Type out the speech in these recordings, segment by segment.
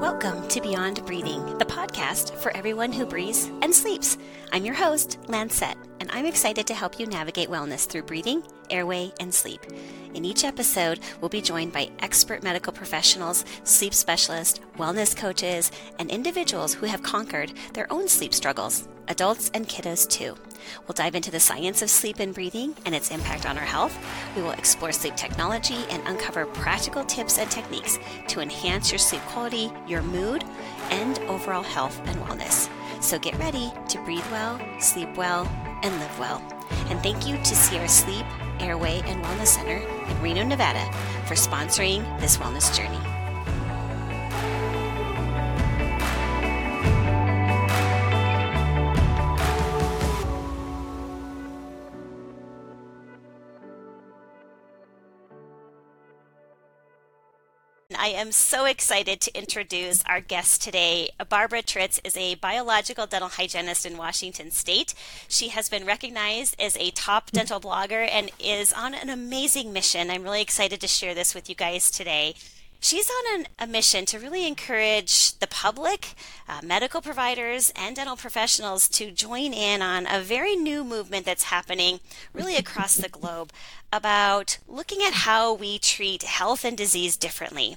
Welcome to Beyond Breathing, the podcast for everyone who breathes and sleeps. I'm your host, Lancette, and I'm excited to help you navigate wellness through breathing, airway, and sleep. In each episode, we'll be joined by expert medical professionals, sleep specialists, wellness coaches, and individuals who have conquered their own sleep struggles, adults and kiddos too. We'll dive into the science of sleep and breathing and its impact on our health. We will explore sleep technology and uncover practical tips and techniques to enhance your sleep quality, your mood, and overall health and wellness. So get ready to breathe well, sleep well, and live well. And thank you to Sierra Sleep, Airway, and Wellness Center in Reno, Nevada for sponsoring this wellness journey. Am so excited to introduce our guest today. Barbara Tritz is a biological dental hygienist in Washington State. She has been recognized as a top dental blogger and is on an amazing mission. I'm really excited to share this with you guys today. She's on an, a mission to really encourage the public, uh, medical providers, and dental professionals to join in on a very new movement that's happening really across the globe about looking at how we treat health and disease differently.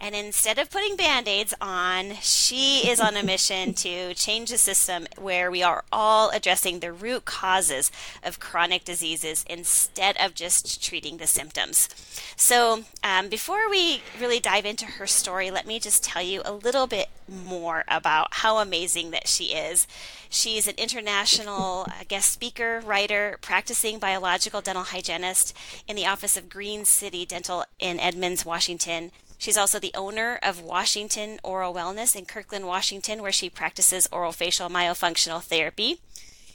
And instead of putting band aids on, she is on a mission to change the system where we are all addressing the root causes of chronic diseases instead of just treating the symptoms. So, um, before we really dive into her story, let me just tell you a little bit more about how amazing that she is. She's an international uh, guest speaker, writer, practicing biological dental hygienist in the office of Green City Dental in Edmonds, Washington. She's also the owner of Washington Oral Wellness in Kirkland, Washington, where she practices oral facial myofunctional therapy.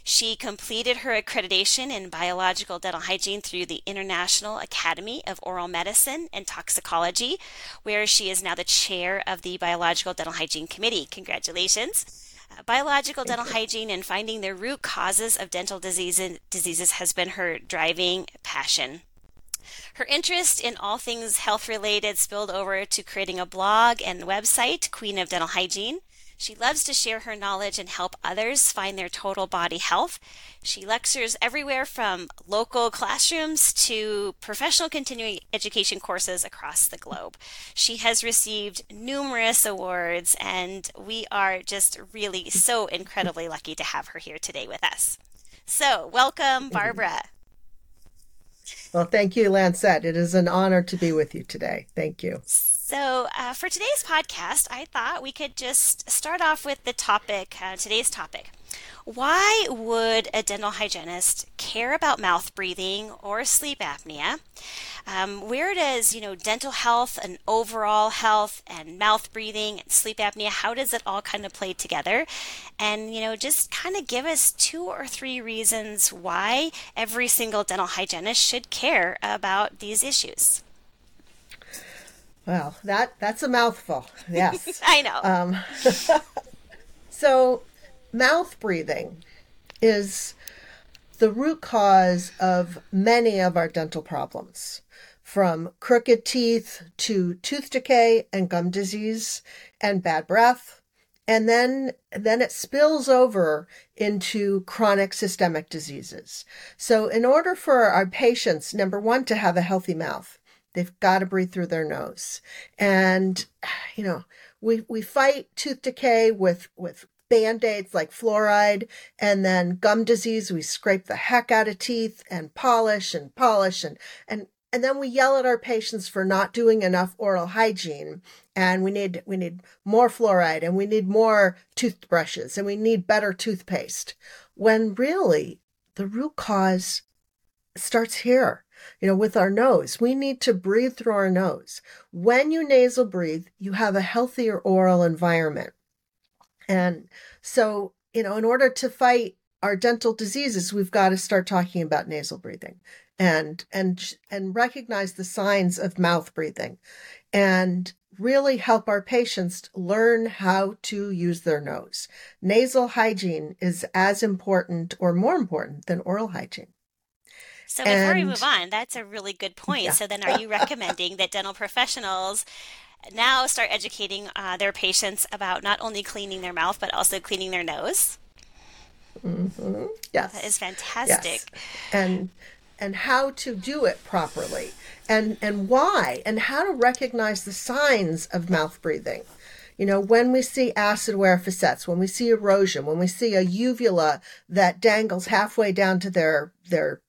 She completed her accreditation in biological dental hygiene through the International Academy of Oral Medicine and Toxicology, where she is now the chair of the Biological Dental Hygiene Committee. Congratulations biological dental hygiene and finding the root causes of dental disease, diseases has been her driving passion. Her interest in all things health related spilled over to creating a blog and website, Queen of Dental Hygiene. She loves to share her knowledge and help others find their total body health. She lectures everywhere from local classrooms to professional continuing education courses across the globe. She has received numerous awards, and we are just really so incredibly lucky to have her here today with us. So, welcome, Barbara. Well, thank you, Lancette. It is an honor to be with you today. Thank you. So, uh, for today's podcast, I thought we could just start off with the topic, uh, today's topic. Why would a dental hygienist care about mouth breathing or sleep apnea? Um, where does, you know, dental health and overall health and mouth breathing and sleep apnea, how does it all kind of play together? And, you know, just kind of give us two or three reasons why every single dental hygienist should care about these issues. Well, that that's a mouthful. Yes, I know. Um, so, mouth breathing is the root cause of many of our dental problems, from crooked teeth to tooth decay and gum disease and bad breath. And then, then it spills over into chronic systemic diseases. So in order for our patients, number one, to have a healthy mouth, They've got to breathe through their nose. And, you know, we, we fight tooth decay with, with band-aids like fluoride and then gum disease. We scrape the heck out of teeth and polish and polish and, and, and then we yell at our patients for not doing enough oral hygiene and we need we need more fluoride and we need more toothbrushes and we need better toothpaste when really the root cause starts here you know, with our nose. We need to breathe through our nose. When you nasal breathe, you have a healthier oral environment. And so, you know, in order to fight our dental diseases, we've got to start talking about nasal breathing and and and recognize the signs of mouth breathing and really help our patients learn how to use their nose. Nasal hygiene is as important or more important than oral hygiene. So before and, we move on, that's a really good point. Yeah. So then are you recommending that dental professionals now start educating uh, their patients about not only cleaning their mouth but also cleaning their nose. Mm-hmm. Yes, that is fantastic. Yes. And and how to do it properly, and and why, and how to recognize the signs of mouth breathing. You know, when we see acid wear facets, when we see erosion, when we see a uvula that dangles halfway down to their their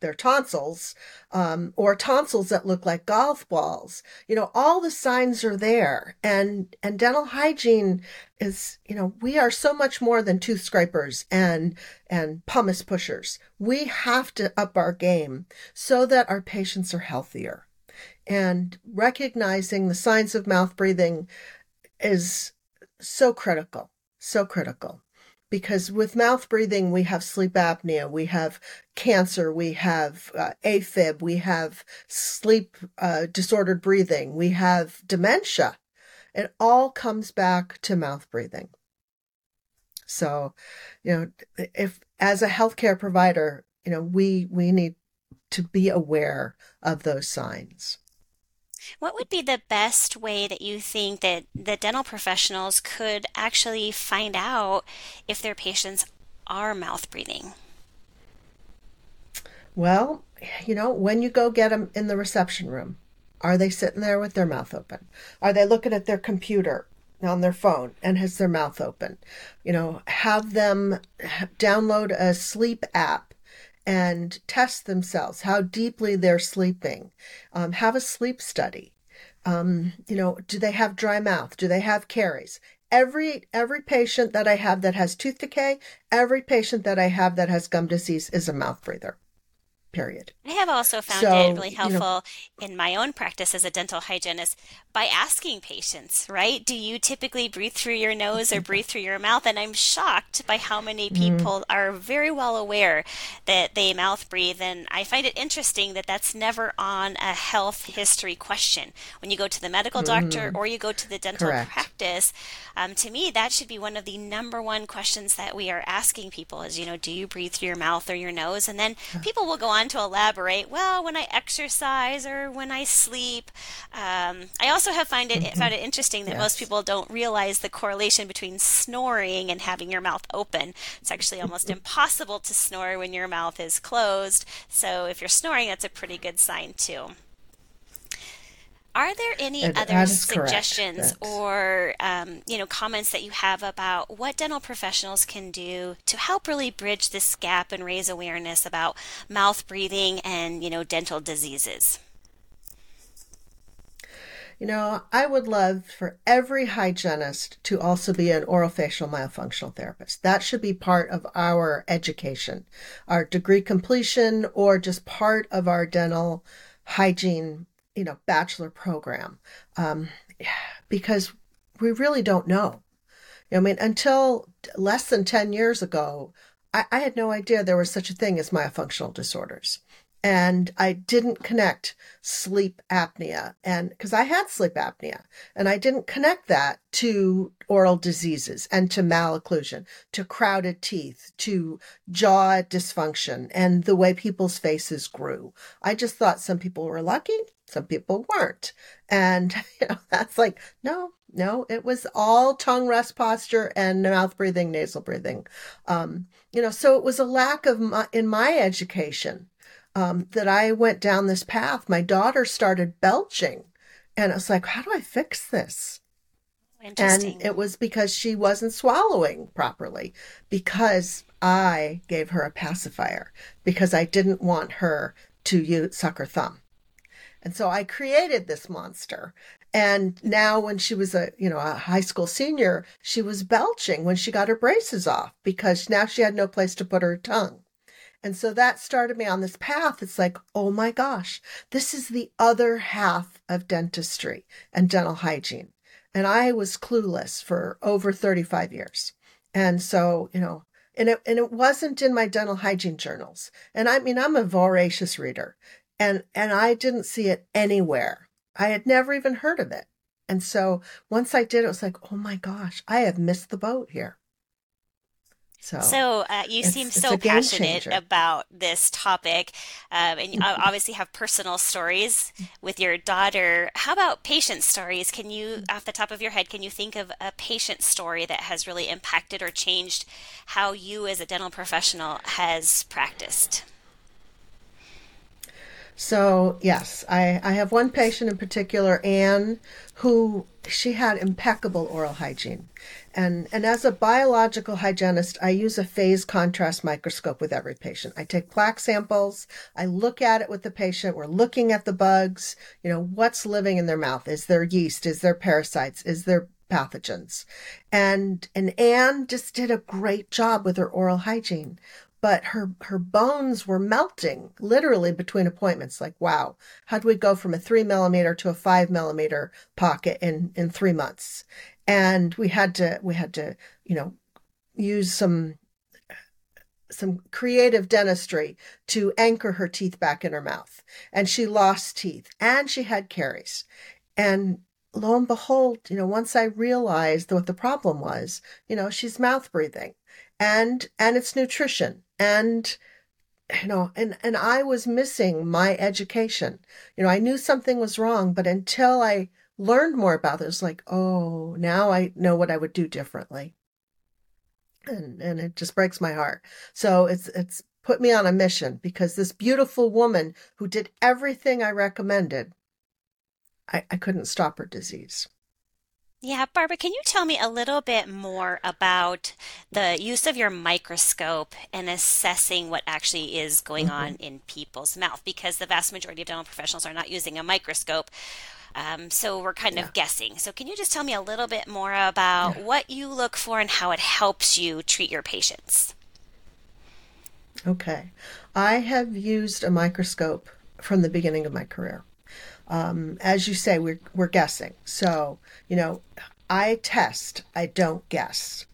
their tonsils, um, or tonsils that look like golf balls. You know, all the signs are there. And, and dental hygiene is, you know, we are so much more than tooth scrapers and, and pumice pushers. We have to up our game so that our patients are healthier. And recognizing the signs of mouth breathing is so critical, so critical because with mouth breathing, we have sleep apnea, we have cancer, we have uh, AFib, we have sleep uh, disordered breathing, we have dementia. It all comes back to mouth breathing. So, you know, if as a healthcare provider, you know, we we need to be aware of those signs. What would be the best way that you think that the dental professionals could actually find out if their patients are mouth breathing? Well, you know, when you go get them in the reception room, are they sitting there with their mouth open? Are they looking at their computer on their phone and has their mouth open? You know, have them download a sleep app and test themselves how deeply they're sleeping. Um, have a sleep study. Um, you know, do they have dry mouth? Do they have caries? Every every patient that I have that has tooth decay, every patient that I have that has gum disease is a mouth breather period. I have also found so, it really helpful you know, in my own practice as a dental hygienist by asking patients, right? Do you typically breathe through your nose or breathe through your mouth? And I'm shocked by how many mm-hmm. people mm. are very well aware that they mouth breathe. And I find it interesting that that's never on a health history question. When you go to the medical doctor mm. or you go to the dental Correct. practice, um, to me, that should be one of the number one questions that we are asking people is, you know, do you breathe through your mouth or your nose? And then people will go on to elaborate, well, when I exercise or when I sleep. Um, I also have find it, found it interesting that yes. most people don't realize the correlation between snoring and having your mouth open. It's actually almost impossible to snore when your mouth is closed. So if you're snoring, that's a pretty good sign too. Are there any other suggestions or um, you know comments that you have about what dental professionals can do to help really bridge this gap and raise awareness about mouth breathing and you know dental diseases? You know, I would love for every hygienist to also be an orofacial myofunctional therapist. That should be part of our education, our degree completion, or just part of our dental hygiene you know, bachelor program um, because we really don't know. You know. I mean, until less than 10 years ago, I, I had no idea there was such a thing as myofunctional disorders and I didn't connect sleep apnea and because I had sleep apnea and I didn't connect that to oral diseases and to malocclusion, to crowded teeth, to jaw dysfunction and the way people's faces grew. I just thought some people were lucky, some people weren't. And you know, that's like, no, no, it was all tongue rest posture and mouth breathing, nasal breathing. Um, you know, so it was a lack of my, in my education um, that I went down this path. My daughter started belching, and I was like, how do I fix this? And it was because she wasn't swallowing properly because I gave her a pacifier because I didn't want her to use, suck her thumb. And so I created this monster. And now when she was a, you know, a high school senior, she was belching when she got her braces off because now she had no place to put her tongue. And so that started me on this path. It's like, oh my gosh, this is the other half of dentistry and dental hygiene. And I was clueless for over 35 years. And so, you know, and it, and it wasn't in my dental hygiene journals. And I mean, I'm a voracious reader and, and I didn't see it anywhere. I had never even heard of it. And so once I did, it was like, oh my gosh, I have missed the boat here. So, so uh, you seem so passionate about this topic, um, and you obviously have personal stories with your daughter. How about patient stories? Can you, off the top of your head, can you think of a patient story that has really impacted or changed how you, as a dental professional, has practiced? So yes, I, I have one patient in particular, Anne, who she had impeccable oral hygiene. And, and as a biological hygienist, I use a phase contrast microscope with every patient. I take plaque samples. I look at it with the patient. We're looking at the bugs. You know, what's living in their mouth? Is there yeast? Is there parasites? Is there pathogens? And, and Anne just did a great job with her oral hygiene but her her bones were melting literally between appointments like wow how do we go from a three millimeter to a five millimeter pocket in in three months and we had to we had to you know use some some creative dentistry to anchor her teeth back in her mouth. And she lost teeth and she had caries. And lo and behold you know once i realized what the problem was you know she's mouth breathing. And and it's nutrition. And you know and and i was missing my education. You know i knew something was wrong but until i learned more about this, like oh now i know what i would do differently. And and it just breaks my heart. So it's it's put me on a mission because this beautiful woman who did everything i recommended i, I couldn't stop her disease yeah, Barbara, can you tell me a little bit more about the use of your microscope and assessing what actually is going mm-hmm. on in people's mouth? Because the vast majority of dental professionals are not using a microscope. Um, so we're kind yeah. of guessing. So can you just tell me a little bit more about yeah. what you look for and how it helps you treat your patients? Okay. I have used a microscope from the beginning of my career um, as you say, we're, we're guessing. So, you know, I test, I don't guess.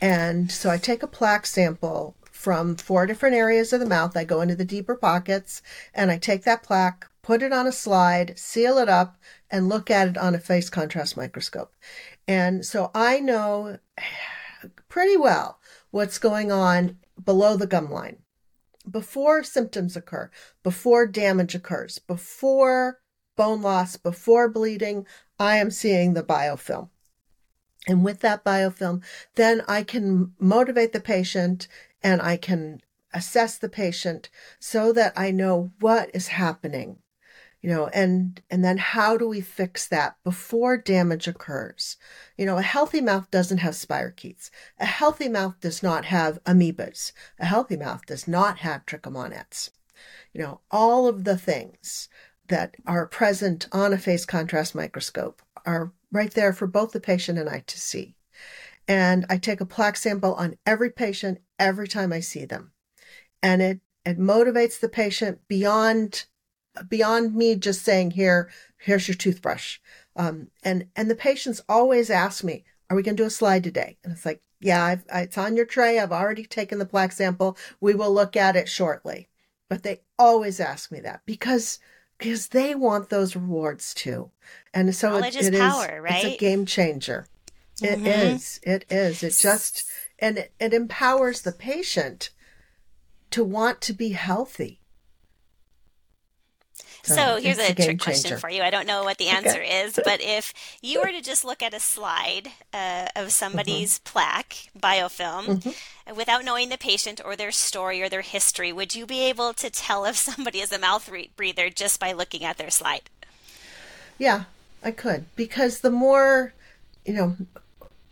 And so I take a plaque sample from four different areas of the mouth. I go into the deeper pockets and I take that plaque, put it on a slide, seal it up, and look at it on a phase contrast microscope. And so I know pretty well what's going on below the gum line before symptoms occur, before damage occurs, before bone loss before bleeding, I am seeing the biofilm. And with that biofilm, then I can motivate the patient and I can assess the patient so that I know what is happening you know and and then how do we fix that before damage occurs? You know a healthy mouth doesn't have spirochetes. A healthy mouth does not have amoebas. A healthy mouth does not have trichomonads. You know all of the things that are present on a phase contrast microscope are right there for both the patient and I to see. And I take a plaque sample on every patient every time I see them. And it, it motivates the patient beyond beyond me just saying here here's your toothbrush. Um, and and the patients always ask me are we going to do a slide today? And it's like yeah I've, it's on your tray. I've already taken the plaque sample. We will look at it shortly. But they always ask me that because because they want those rewards too. And so Knowledge it, is it power, is, right? It's a game changer. It mm-hmm. is. It is. It just and it, it empowers the patient to want to be healthy. So, here's a, a trick question for you. I don't know what the answer okay. is, but if you were to just look at a slide uh, of somebody's mm-hmm. plaque biofilm mm-hmm. without knowing the patient or their story or their history, would you be able to tell if somebody is a mouth breather just by looking at their slide? Yeah, I could because the more, you know,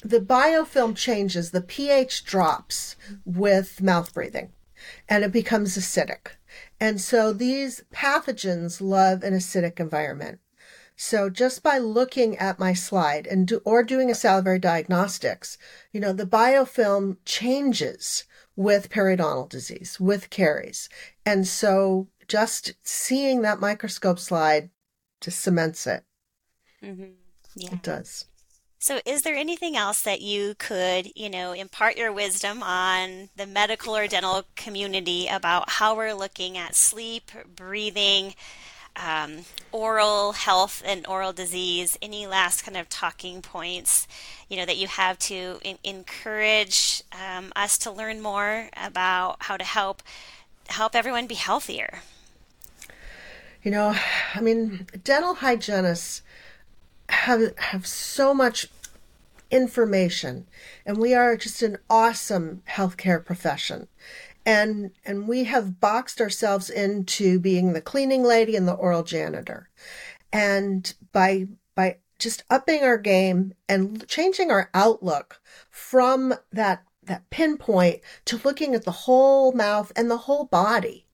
the biofilm changes, the pH drops with mouth breathing and it becomes acidic. And so these pathogens love an acidic environment. So just by looking at my slide and do, or doing a salivary diagnostics, you know, the biofilm changes with periodontal disease, with caries. And so just seeing that microscope slide just cements it. Mm-hmm. Yeah. It does. So, is there anything else that you could, you know, impart your wisdom on the medical or dental community about how we're looking at sleep, breathing, um, oral health and oral disease, any last kind of talking points, you know, that you have to in- encourage um, us to learn more about how to help help everyone be healthier? You know, I mean, dental hygienists have have so much information and we are just an awesome healthcare profession. And and we have boxed ourselves into being the cleaning lady and the oral janitor. And by by just upping our game and changing our outlook from that that pinpoint to looking at the whole mouth and the whole body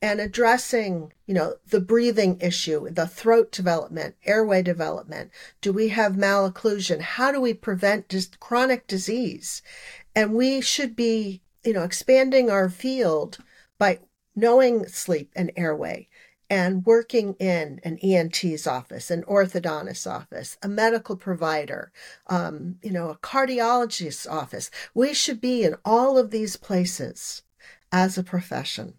and addressing, you know, the breathing issue, the throat development, airway development. Do we have malocclusion? How do we prevent just chronic disease? And we should be, you know, expanding our field by knowing sleep and airway and working in an ENT's office, an orthodontist's office, a medical provider, um, you know, a cardiologist's office. We should be in all of these places as a profession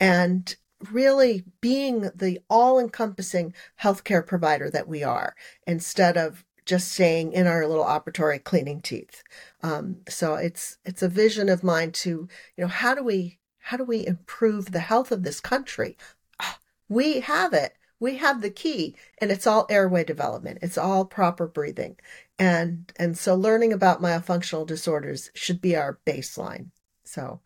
and really being the all encompassing healthcare provider that we are instead of just staying in our little operatory cleaning teeth. Um, so it's it's a vision of mine to you know how do we how do we improve the health of this country? Ah, we have it. We have the key, and it's all airway development. It's all proper breathing, and and so learning about myofunctional disorders should be our baseline. So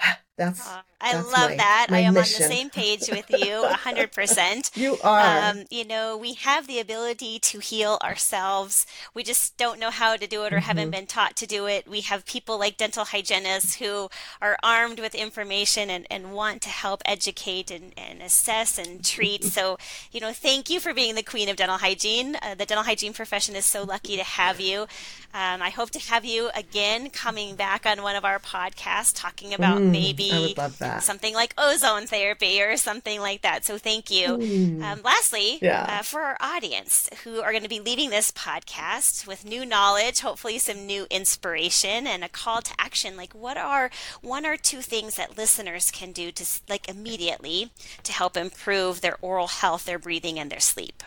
that's I that's love my, that. My I am mission. on the same page with you, hundred percent. You are. Um, you know, we have the ability to heal ourselves. We just don't know how to do it or mm-hmm. haven't been taught to do it. We have people like dental hygienists who are armed with information and, and want to help educate and, and assess and treat. So, you know, thank you for being the queen of dental hygiene. Uh, the dental hygiene profession is so lucky to have you. Um, I hope to have you again coming back on one of our podcasts talking about mm, maybe that. Something like ozone therapy or something like that. So thank you. Mm. Um, lastly, yeah. uh, for our audience who are going to be leaving this podcast with new knowledge, hopefully some new inspiration and a call to action, like what are one or two things that listeners can do to like immediately to help improve their oral health, their breathing, and their sleep?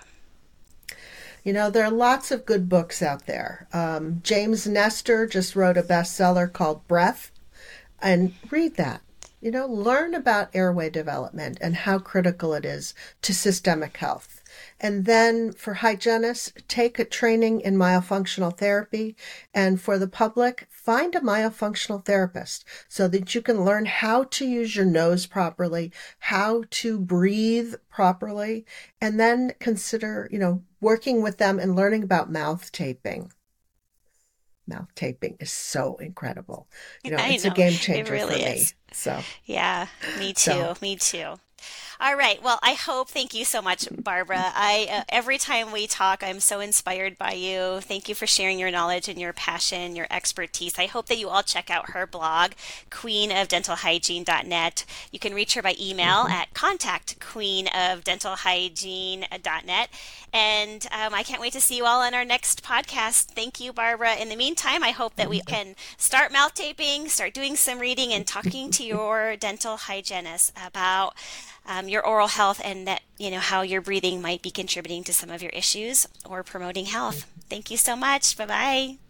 You know, there are lots of good books out there. Um, James Nestor just wrote a bestseller called Breath, and read that. You know, learn about airway development and how critical it is to systemic health. And then for hygienists, take a training in myofunctional therapy. And for the public, find a myofunctional therapist so that you can learn how to use your nose properly, how to breathe properly, and then consider, you know, working with them and learning about mouth taping mouth taping is so incredible. You know, I it's know. a game changer really for me. Is. So yeah, me too. So. Me too. All right. Well, I hope. Thank you so much, Barbara. I uh, every time we talk, I'm so inspired by you. Thank you for sharing your knowledge and your passion, your expertise. I hope that you all check out her blog, queenofdentalhygiene.net. You can reach her by email mm-hmm. at contactqueenofdentalhygiene.net. And um, I can't wait to see you all on our next podcast. Thank you, Barbara. In the meantime, I hope that we mm-hmm. can start mouth taping, start doing some reading, and talking to your dental hygienist about um, your oral health and that you know how your breathing might be contributing to some of your issues or promoting health. Thank you so much. Bye bye.